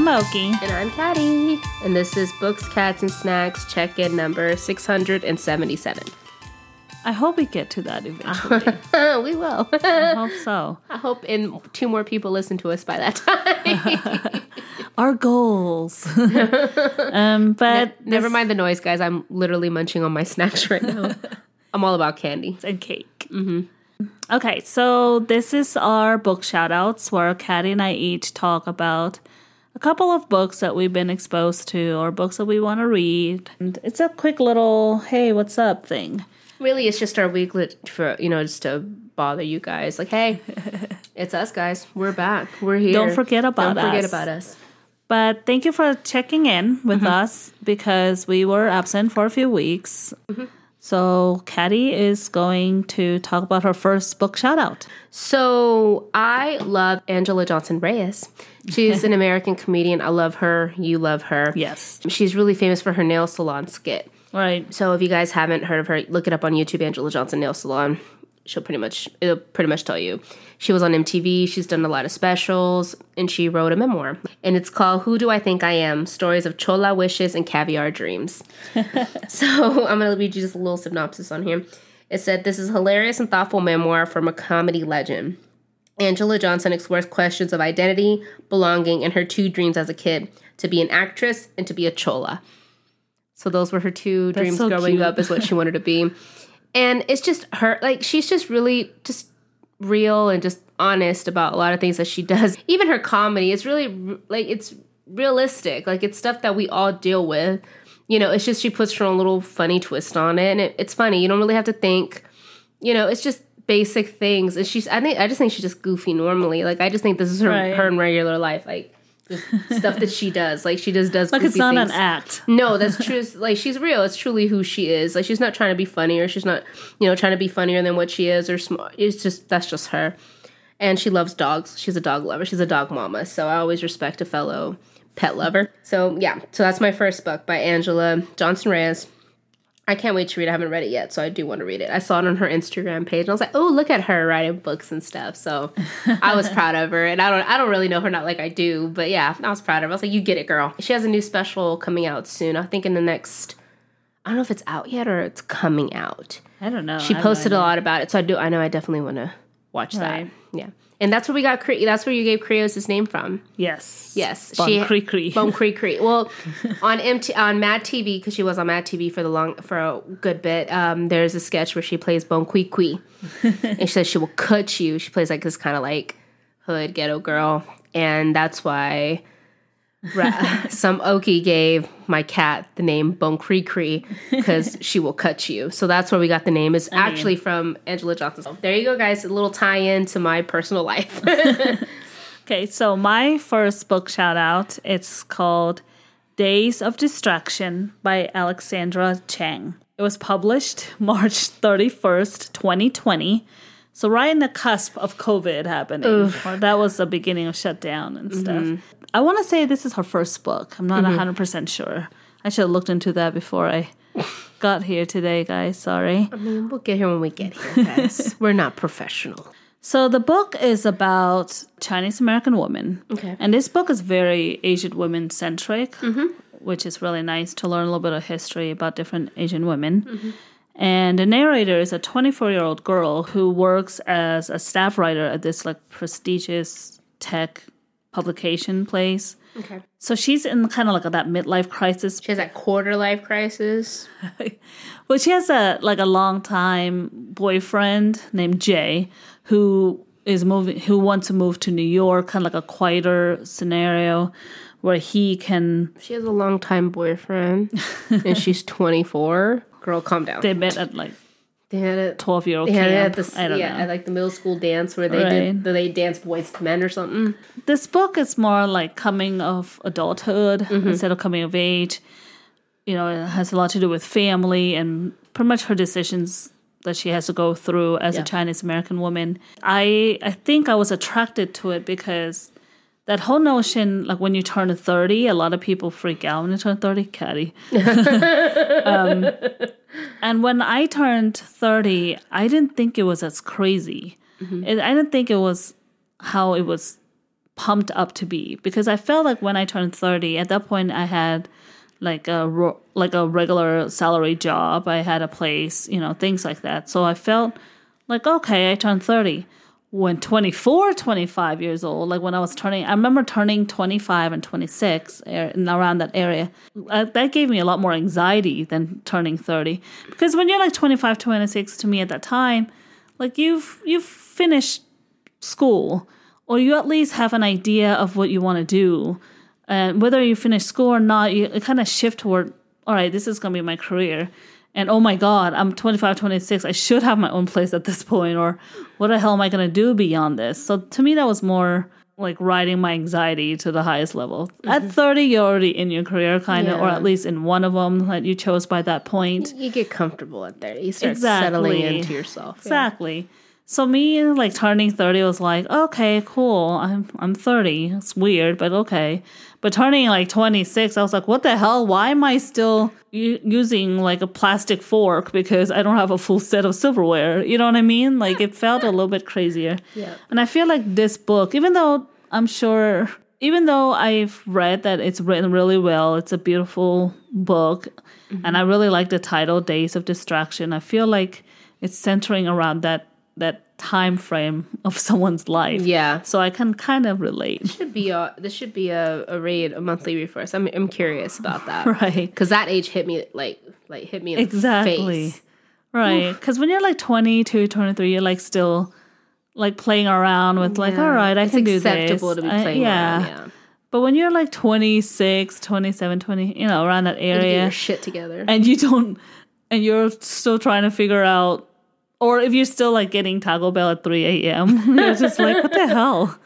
I'm Oki. And I'm Caddy. And this is Books, Cats, and Snacks check in number 677. I hope we get to that eventually. we will. I hope so. I hope in two more people listen to us by that time. Our goals. um, but Never this- mind the noise, guys. I'm literally munching on my snacks right now. I'm all about candy. and cake. Mm-hmm. Okay, so this is our book shout outs where Caddy and I each talk about a couple of books that we've been exposed to or books that we want to read. And it's a quick little, hey, what's up thing. Really, it's just our weekly for, you know, just to bother you guys. Like, hey, it's us, guys. We're back. We're here. Don't forget about us. Don't forget about us. But thank you for checking in with mm-hmm. us because we were absent for a few weeks. Mm-hmm. So, Caddy is going to talk about her first book shout out. So I love Anjelah Johnson Reyes. She's an American comedian. I love her. You love her. Yes. She's really famous for her nail salon skit. Right. So if you guys haven't heard of her, look it up on YouTube, Anjelah Johnson Nail Salon. She'll pretty much it'll pretty much tell you. She was on MTV, she's done a lot of specials, and she wrote a memoir. And it's called Who Do I Think I Am? Stories of Chola Wishes and Caviar Dreams. so I'm gonna read you just a little synopsis on here. It said this is a hilarious and thoughtful memoir from a comedy legend. Anjelah Johnson explores questions of identity, belonging, and her two dreams as a kid to be an actress and to be a chola. So those were her two dreams so growing cute. up is what she wanted to be. And it's just her like she's just really just real and just honest about a lot of things that she does. Even her comedy is really like it's realistic. Like it's stuff that we all deal with. You know, it's just she puts her own little funny twist on it and it, it's funny. You don't really have to think. You know, it's just basic things. And she's I think I just think she's just goofy normally. Like I just think this is her Right. her in regular life like just stuff that she does. Like she just does Like it's not things. an act. No, that's true. Like she's real. It's truly who she is. Like she's not trying to be funny or she's not, you know, trying to be funnier than what she is or smart. It's just that's just her. And she loves dogs. She's a dog lover. She's a dog mama. So I always respect a fellow pet lover. So yeah, so that's my first book by Anjelah Johnson Reyes. I can't wait to read. it. I haven't read it yet, so I do want to read it. I saw it on her Instagram page, and I was like, "Oh, look at her writing books and stuff." So I was proud of her, and I don't, I don't really know her not like I do, but yeah, I was proud of her. I was like, "You get it, girl." She has a new special coming out soon. I think in the next, I don't know if it's out yet or it's coming out. I don't know. She posted a lot about it, so I do. I know I definitely want to watch Right. that. Yeah, and that's where we got. Cre- that's where you gave Creos his name from. Yes. Yes, Bon she- Cree Cree. Bone Cree Cree. Well, on MT on Mad TV because she was on Mad TV for the long for a good bit. Um, there's a sketch where she plays Bon Qui Qui, and she says she will cut you. She plays like this kind of like hood ghetto girl, and that's why some Okie gave my cat the name Bone Cree Cree because she will cut you. So that's where we got the name. It's actually from Anjelah Johnson. So there you go, guys. A little tie-in to my personal life. Okay, so my first book shout out, it's called Days of Distraction by Alexandra Chang. It was published March 31st, 2020. So right in the cusp of COVID happening. That was the beginning of shutdown and mm-hmm. stuff. I want to say this is her first book. I'm not 100% mm-hmm. sure. I should have looked into that before I got here today, guys. Sorry. I mean, we'll get here when we get here, guys. We're not professional. So the book is about Chinese American women. Okay. And this book is very Asian women centric, mm-hmm. which is really nice to learn a little bit of history about different Asian women. Mm-hmm. And the narrator is a 24 year old girl who works as a staff writer at this like prestigious tech publication place. Okay. So she's in kind of like that midlife crisis She has that quarter life crisis. Well, she has a like a long time boyfriend named Jay who is moving who wants to move to New York, kind of like a quieter scenario where he can She has a long time boyfriend, and she's 24. Girl, calm down. they met at like They had a twelve year old they had camp. the I don't yeah know. like the middle school dance where they Right. did they danced boys to men or something. This book is more like coming of adulthood mm-hmm. instead of coming of age. You know, it has a lot to do with family and pretty much her decisions that she has to go through as Yeah. a Chinese American woman. I I think I was attracted to it because that whole notion, like when you turn 30, a lot of people freak out when you turn 30, Caddy. um, and when I turned 30, I didn't think it was as crazy. It, I didn't think it was how it was pumped up to be because I felt like when I turned 30, at that point I had like a ro- like a regular salary job. I had a place, you know, things like that. So I felt like okay, I turned 30. When 24, 25 years old, like when I was turning, I remember turning 25 and 26 er, in around that area. Uh, that gave me a lot more anxiety than turning 30 because when you're like 25, 26 to me at that time, like you've you've finished school or you at least have an idea of what you want to do. And whether you finish school or not you kind of shift toward all right this is going to be my career and oh my god i'm 25 26 i should have my own place at this point or what the hell am i going to do beyond this so to me that was more like riding my anxiety to the highest level mm-hmm. at 30 you're already in your career kind of yeah. or at least in one of them that you chose by that point you get comfortable at 30 you start exactly. settling into yourself exactly yeah. So me like turning 30 was like, okay, cool. I'm I'm 30. It's weird, but okay. But turning like 26, I was like, what the hell? Why am I still u- using like a plastic fork because I don't have a full set of silverware? You know what I mean? Like it felt a little bit crazier. Yeah. And I feel like this book, even though I'm sure even though I've read that it's written really well, it's a beautiful book, mm-hmm. and I really like the title Days of Distraction. I feel like it's centering around that that time frame of someone's life. Yeah. So I can kind of relate. This should be a this should be a, a read a monthly read for us. I'm I'm curious about that. right. Because that age hit me like like hit me exactly. Right. Because when you're like 22, 23, you're like still like playing around with like, all right, I it's can do this. acceptable to be playing I, yeah. around. Yeah. But when you're like 26, 27, 20, you know, around that area. your shit together. And you don't, and you're still trying to figure out or if you're still like getting Taco Bell at 3 a.m., you're just like, what the hell?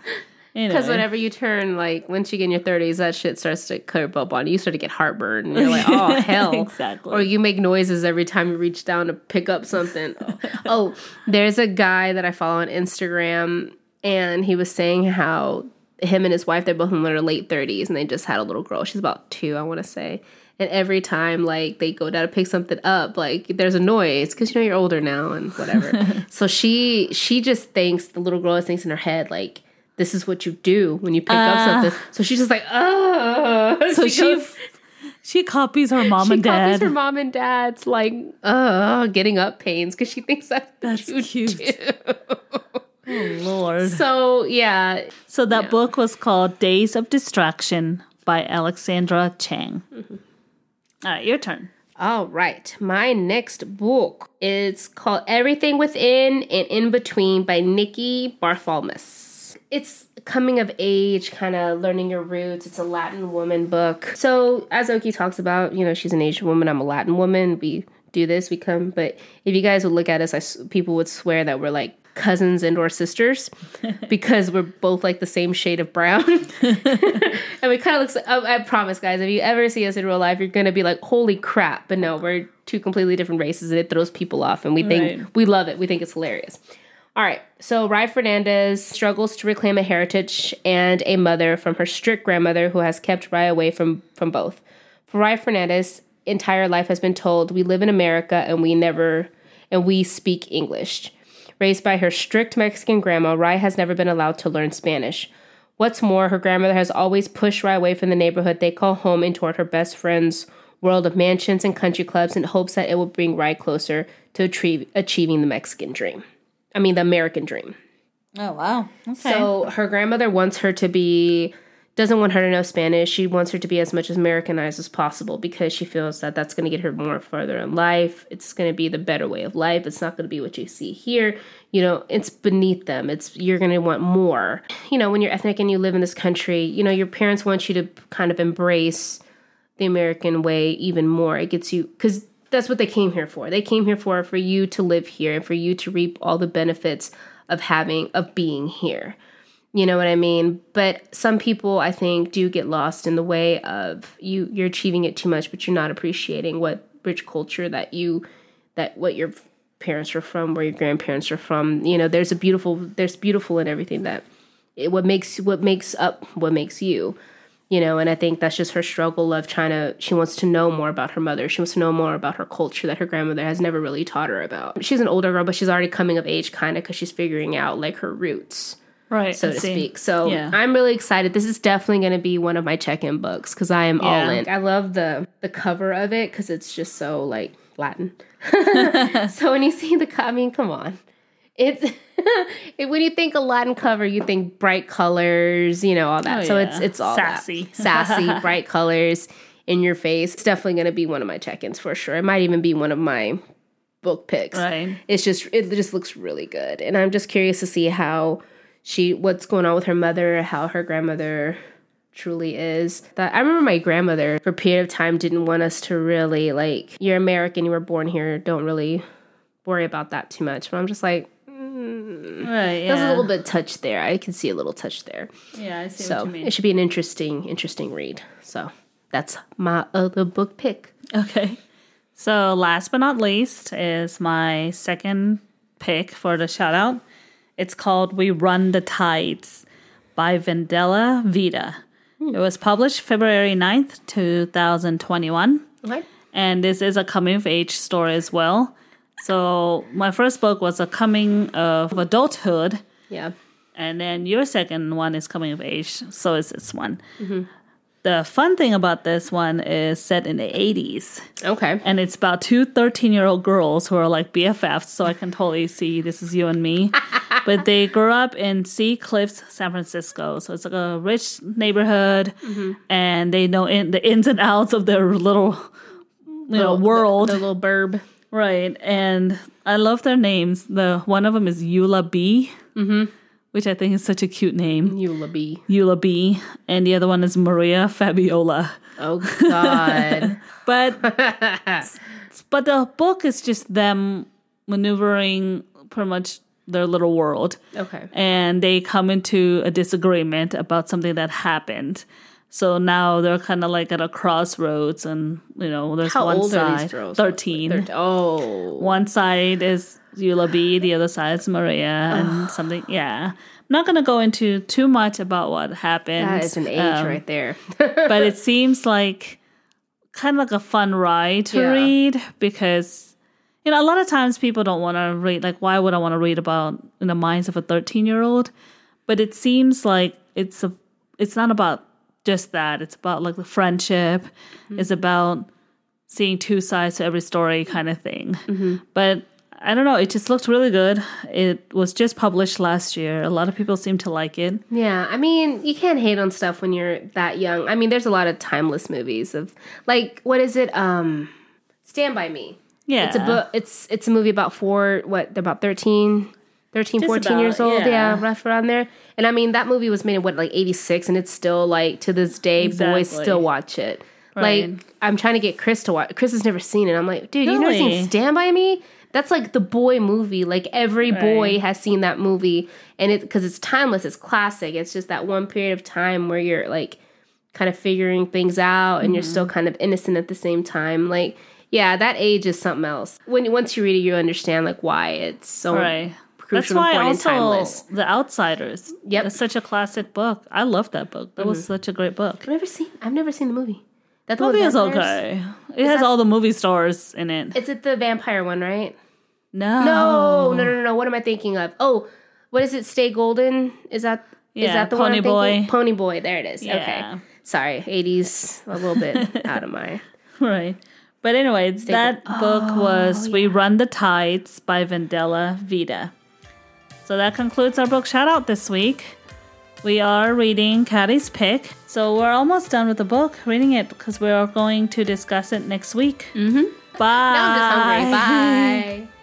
Because anyway. whenever you turn, like, once you get in your 30s, that shit starts to curb up on you. You start to get heartburn. And you're like, oh, hell. exactly. Or you make noises every time you reach down to pick up something. oh. oh, there's a guy that I follow on Instagram, and he was saying how him and his wife, they're both in their late 30s, and they just had a little girl. She's about two, I want to say and every time like they go down to pick something up like there's a noise because you know you're older now and whatever. So she she just thinks the little girl thinks in her head like this is what you do when you pick uh, up ah. something so she's just like oh so she she, goes, she copies her mom and dad. She copies her mom and dad's like uh getting up pains because she thinks that that's cute. oh lord. So yeah. So that yeah. book was called days of distraction by alexandra chang. Mm-hmm. All right, your turn. All right. My next book is called Everything Within and In Between by Nikki Barthelmess. It's coming of age, kind of learning your roots. It's a Latin woman book. So, as Oki talks about, you know, she's an Asian woman, I'm a Latin woman. We do this, we come. But if you guys would look at us, I, people would swear that we're like cousins and or sisters because we're both like the same shade of brown. And we kind of look I, I, promise guys if you ever see us in real life you're gonna be like holy crap. But no we're two completely different races and it throws people off and we think right. we love it. We think it's hilarious. All right so Rai Fernandez struggles to reclaim a heritage and a mother from her strict grandmother who has kept Rai away from from both. For Rai Fernandez entire life has been told we live in America and we never and we speak English Raised by her strict Mexican grandma, Rai has never been allowed to learn Spanish. What's more, her grandmother has always pushed Rai away from the neighborhood they call home and toward her best friend's world of mansions and country clubs in hopes that it will bring Rai closer to achieve, achieving the Mexican dream. I mean, the American dream. Oh, wow. Okay. So her grandmother wants her to be doesn't want her to know Spanish. She wants her to be as much as Americanized as possible because she feels that that's going to get her more further in life. It's going to be the better way of life. It's not going to be what you see here. You know, it's beneath them. It's you're going to want more. You know, when you're ethnic and you live in this country, you know, your parents want you to kind of embrace the American way even more. It gets you cuz that's what they came here for. They came here for for you to live here and for you to reap all the benefits of having of being here. You know what I mean? But some people I think do get lost in the way of you you're achieving it too much but you're not appreciating what rich culture that you that what your parents are from, where your grandparents are from. You know, there's a beautiful there's beautiful in everything that it, what makes what makes up what makes you you know and i think that's just her struggle of trying to she wants to know more about her mother she wants to know more about her culture that her grandmother has never really taught her about she's an older girl but she's already coming of age kind of because she's figuring out like her roots Right. so I to see. speak. So Yeah. I'm really excited. This is definitely going to be one of my check-in books because I am all in. I love the the cover of it because it's just so like Latin. so when you see the, I mean, come on, it's it, when you think a Latin cover, you think bright colors, you know, all that. Oh, so yeah. it's it's all Sassy. that. sassy, bright colors in your face. It's definitely going to be one of my check-ins for sure. It might even be one of my book picks Right. it's just it just looks really good and i'm just curious to see how she what's going on with her mother how her grandmother truly is that i remember my grandmother for a period of time didn't want us to really like you're american you were born here don't really worry about that too much but i'm just like mm, Right. yeah. there's a little bit touch there i can see a little touch there Yeah, I see so what you mean. it should be an interesting interesting read so that's my other book pick Okay. So, last but not least is my second pick for the shout out. It's called We Run the Tides by Vendela Vida. It was published February 9th, 2021. okay And this is a coming of age story as well. So, my first book was a coming of adulthood, yeah and then your second one is coming of age. So is this one. The fun thing about this one is set in the 80s okay and it's about two 13 year old girls who are like BFFs. So I can totally see this is you and me. but they grew up in Sea Cliffs, San Francisco. So it's like a rich neighborhood, and they know in, the ins and outs of their little, you know, world. the little burb right. And I love their names. The one of them is Eulabee, mm-hmm. which I think is such a cute name. Eulabee. Eula B, and the other one is Maria Fabiola. Oh God. But but the book is just them maneuvering pretty much their little world. okay. And they come into a disagreement about something that happened. So now they're kind of like at a crossroads, and you know, there's How one side, are these girls? thirteen. Thir- oh. One side is Eulabee, the other side is Maria, and something. Yeah, I'm not gonna go into too much about what happened. That is an age um, right there. but it seems like kind of like a fun ride to Yeah. read because you know a lot of times people don't want to read like why would i want to read about in the minds of a 13 year old but it seems like it's a it's not about just that it's about like the friendship. It's about seeing two sides to every story kind of thing but i don't know it just looked really good. It was just published last year. A lot of people seem to like it. Yeah, I mean, you can't hate on stuff when you're that young. I mean, there's a lot of timeless movies of like what is it? Um Stand by Me. Yeah It's a book it's it's a movie about four what they're about 13 13 Just 14 years old. yeah. yeah. rough around there. And i mean that movie was made in what like 86 and it's still like to this day boys still watch it. Right. like i'm trying to get chris to watch chris has never seen it. I'm like dude you've never seen stand by me? That's like the boy movie. Like every boy has seen that movie. And it because it's timeless it's classic. It's just that one period of time where you're like kind of figuring things out and you're Mm-hmm. still kind of innocent at the same time. Like yeah that age is something else when once you read it you understand like why it's so Right. crucial That's why also timeless The Outsiders. Yep. It's such a classic book. I love that book. That was mm-hmm. such a great book. i've never seen i've never seen the movie that the movie is okay. It has that- all the movie stars in it. it's it the vampire one right No. no no no no what am i thinking of oh what is it stay golden is that is Yeah, that the one Pony I'm? Boy. pony boy there it is Yeah. okay sorry 80s a little bit out of my Right. But anyway, that book was We Run the Tides by Vendela Vida. So that concludes our book shout out this week. We are reading Caddy's Pick. So we're almost done with the book, reading it because we are going to discuss it next week. Mm-hmm. Bye. now i'm just hungry bye